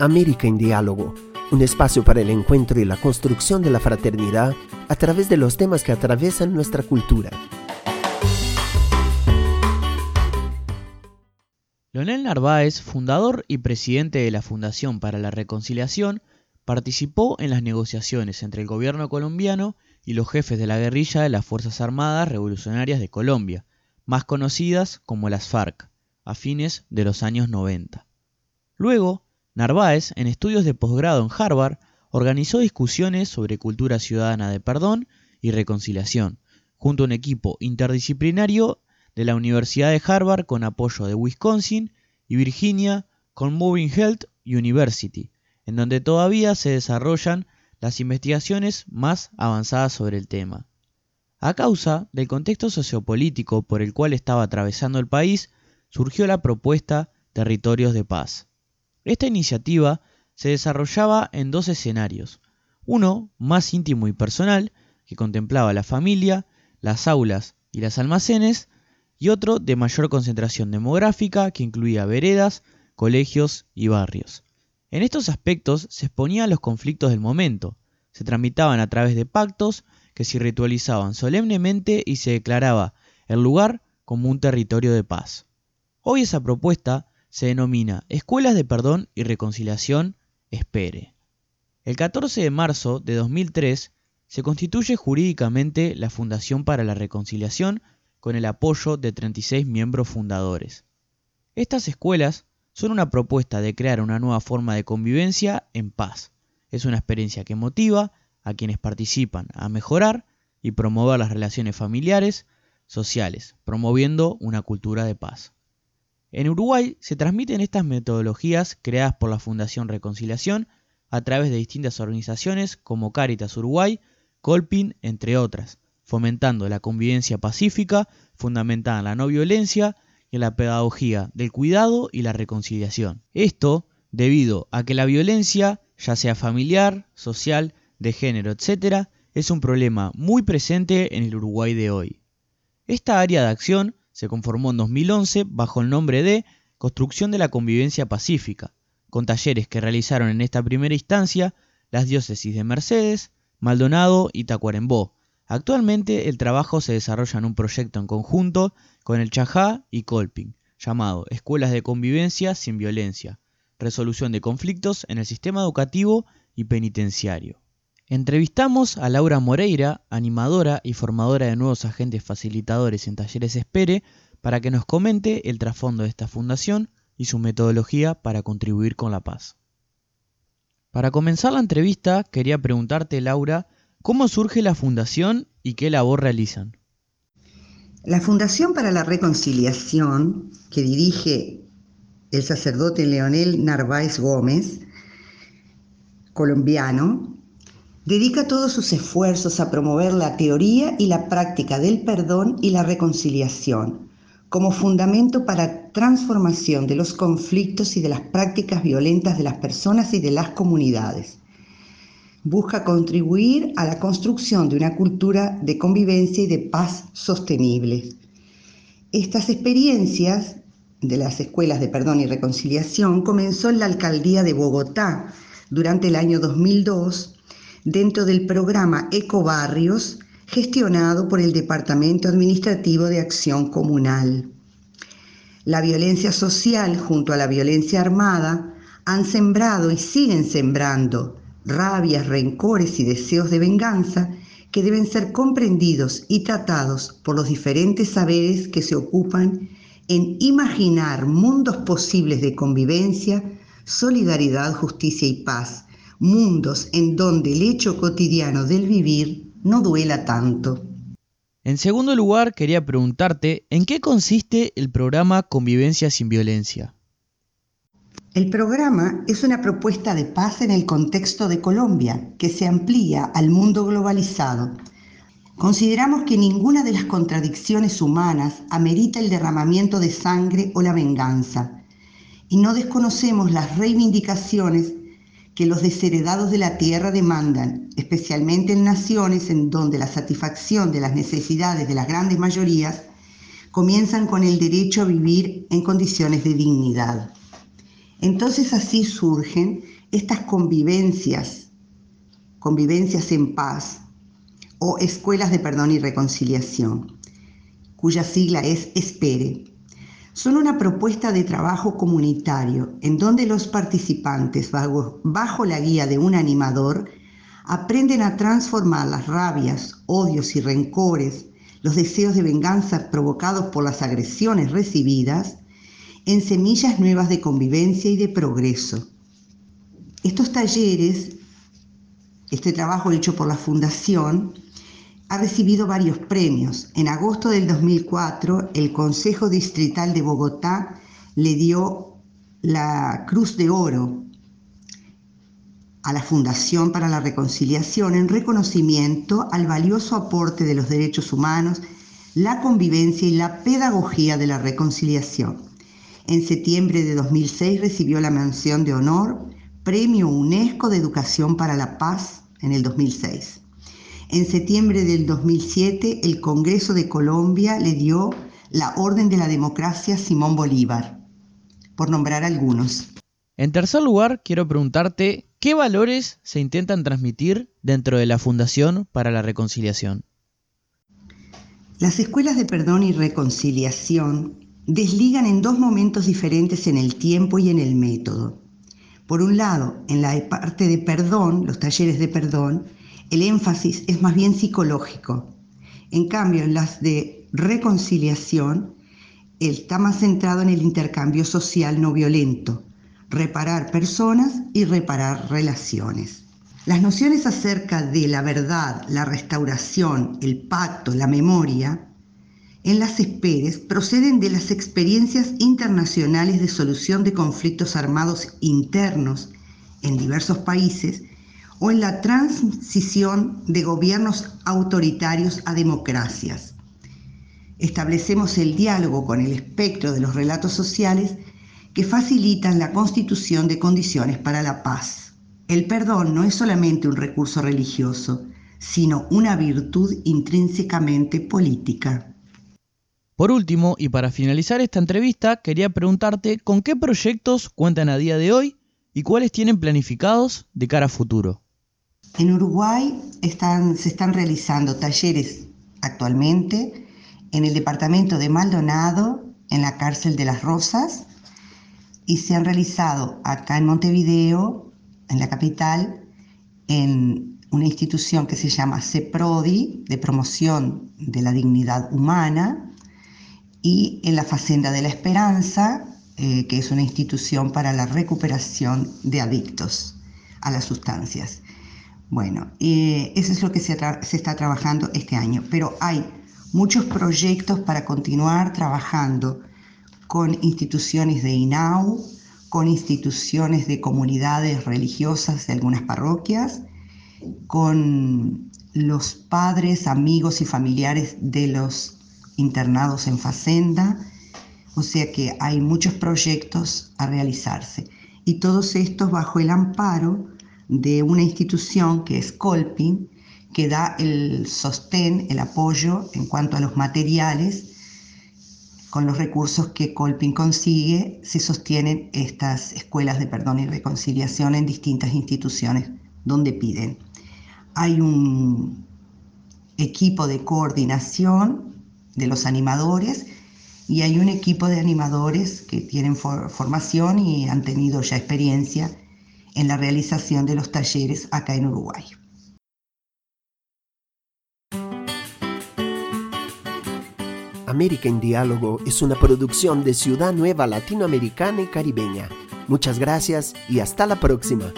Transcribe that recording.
América en Diálogo, un espacio para el encuentro y la construcción de la fraternidad a través de los temas que atraviesan nuestra cultura. Leonel Narváez, fundador y presidente de la Fundación para la Reconciliación, participó en las negociaciones entre el gobierno colombiano y los jefes de la guerrilla de las Fuerzas Armadas Revolucionarias de Colombia, más conocidas como las FARC, a fines de los años 90. Luego, Narváez, en estudios de posgrado en Harvard, organizó discusiones sobre cultura ciudadana de perdón y reconciliación, junto a un equipo interdisciplinario de la Universidad de Harvard con apoyo de Wisconsin y Virginia con Moving Health University, en donde todavía se desarrollan las investigaciones más avanzadas sobre el tema. A causa del contexto sociopolítico por el cual estaba atravesando el país, surgió la propuesta Territorios de Paz. Esta iniciativa se desarrollaba en dos escenarios, uno más íntimo y personal, que contemplaba la familia, las aulas y las almacenes, y otro de mayor concentración demográfica, que incluía veredas, colegios y barrios. En estos aspectos se exponían los conflictos del momento, se tramitaban a través de pactos que se ritualizaban solemnemente y se declaraba el lugar como un territorio de paz. Hoy esa propuesta se denomina Escuelas de Perdón y Reconciliación Espere. El 14 de marzo de 2003 se constituye jurídicamente la Fundación para la Reconciliación con el apoyo de 36 miembros fundadores. Estas escuelas son una propuesta de crear una nueva forma de convivencia en paz. Es una experiencia que motiva, a quienes participan a mejorar y promover las relaciones familiares, sociales, promoviendo una cultura de paz. En Uruguay se transmiten estas metodologías creadas por la Fundación Reconciliación a través de distintas organizaciones como Caritas Uruguay, Colpin, entre otras, fomentando la convivencia pacífica fundamentada en la no violencia y en la pedagogía del cuidado y la reconciliación. Esto debido a que la violencia, ya sea familiar, social, de género, etc., es un problema muy presente en el Uruguay de hoy. Esta área de acción se conformó en 2011 bajo el nombre de Construcción de la Convivencia Pacífica, con talleres que realizaron en esta primera instancia las diócesis de Mercedes, Maldonado y Tacuarembó. Actualmente el trabajo se desarrolla en un proyecto en conjunto con el Chajá y Colping, llamado Escuelas de Convivencia sin Violencia, Resolución de Conflictos en el Sistema Educativo y Penitenciario. Entrevistamos a Laura Moreira, animadora y formadora de nuevos agentes facilitadores en Talleres Espere, para que nos comente el trasfondo de esta fundación y su metodología para contribuir con la paz. Para comenzar la entrevista, quería preguntarte, Laura, ¿cómo surge la fundación y qué labor realizan? La Fundación para la Reconciliación, que dirige el sacerdote Leonel Narváez Gómez, colombiano, Dedica todos sus esfuerzos a promover la teoría y la práctica del perdón y la reconciliación como fundamento para transformación de los conflictos y de las prácticas violentas de las personas y de las comunidades. Busca contribuir a la construcción de una cultura de convivencia y de paz sostenible. Estas experiencias de las escuelas de perdón y reconciliación comenzó en la alcaldía de Bogotá durante el año 2002 dentro del programa Ecobarrios gestionado por el Departamento Administrativo de Acción Comunal. La violencia social junto a la violencia armada han sembrado y siguen sembrando rabias, rencores y deseos de venganza que deben ser comprendidos y tratados por los diferentes saberes que se ocupan en imaginar mundos posibles de convivencia, solidaridad, justicia y paz, mundos en donde el hecho cotidiano del vivir no duela tanto. En segundo lugar, quería preguntarte, ¿en qué consiste el programa Convivencia sin Violencia? El programa es una propuesta de paz en el contexto de Colombia que se amplía al mundo globalizado. Consideramos que ninguna de las contradicciones humanas amerita el derramamiento de sangre o la venganza, y no desconocemos las reivindicaciones que los desheredados de la tierra demandan, especialmente en naciones en donde la satisfacción de las necesidades de las grandes mayorías comienzan con el derecho a vivir en condiciones de dignidad. Entonces así surgen estas convivencias, convivencias en paz o escuelas de perdón y reconciliación, cuya sigla es ESPERE. Son una propuesta de trabajo comunitario en donde los participantes, bajo, la guía de un animador, aprenden a transformar las rabias, odios y rencores, los deseos de venganza provocados por las agresiones recibidas, en semillas nuevas de convivencia y de progreso. Estos talleres, este trabajo hecho por la Fundación, ha recibido varios premios. En agosto del 2004, el Consejo Distrital de Bogotá le dio la Cruz de Oro a la Fundación para la Reconciliación en reconocimiento al valioso aporte de los derechos humanos, la convivencia y la pedagogía de la reconciliación. En septiembre de 2006 recibió la mención de honor Premio UNESCO de Educación para la Paz en el 2006. En septiembre del 2007 el Congreso de Colombia le dio la Orden de la Democracia Simón Bolívar, por nombrar algunos. En tercer lugar, quiero preguntarte ¿Qué valores se intentan transmitir dentro de la Fundación para la Reconciliación? Las escuelas de perdón y reconciliación desligan en dos momentos diferentes en el tiempo y en el método. Por un lado, en la parte de perdón, los talleres de perdón, el énfasis es más bien psicológico. En cambio, en las de reconciliación, está más centrado en el intercambio social no violento, reparar personas y reparar relaciones. Las nociones acerca de la verdad, la restauración, el pacto, la memoria, en las esperes proceden de las experiencias internacionales de solución de conflictos armados internos en diversos países o en la transición de gobiernos autoritarios a democracias. Establecemos el diálogo con el espectro de los relatos sociales que facilitan la constitución de condiciones para la paz. El perdón no es solamente un recurso religioso, sino una virtud intrínsecamente política. Por último, y para finalizar esta entrevista, quería preguntarte con qué proyectos cuentan a día de hoy y cuáles tienen planificados de cara a futuro. En Uruguay se están realizando talleres actualmente en el departamento de Maldonado, en la cárcel de las Rosas, y se han realizado acá en Montevideo, en la capital, en una institución que se llama CEPRODI, de promoción de la dignidad humana, y en la Facenda de la Esperanza, eh, que es una institución para la recuperación de adictos a las sustancias. Bueno, eso es lo que se, se está trabajando este año, pero hay muchos proyectos para continuar trabajando con instituciones de INAU, con instituciones de comunidades religiosas de algunas parroquias, con los padres, amigos y familiares de los internados en Facenda, o sea que hay muchos proyectos a realizarse. Y todos estos bajo el amparo de una institución que es Colpin, que da el sostén, el apoyo en cuanto a los materiales con los recursos que Colpin consigue, se sostienen estas escuelas de perdón y reconciliación en distintas instituciones donde piden. Hay un equipo de coordinación de los animadores y hay un equipo de animadores que tienen formación y han tenido ya experiencia en la realización de los talleres acá en Uruguay. América en Diálogo es una producción de Ciudad Nueva Latinoamericana y Caribeña. Muchas gracias y hasta la próxima.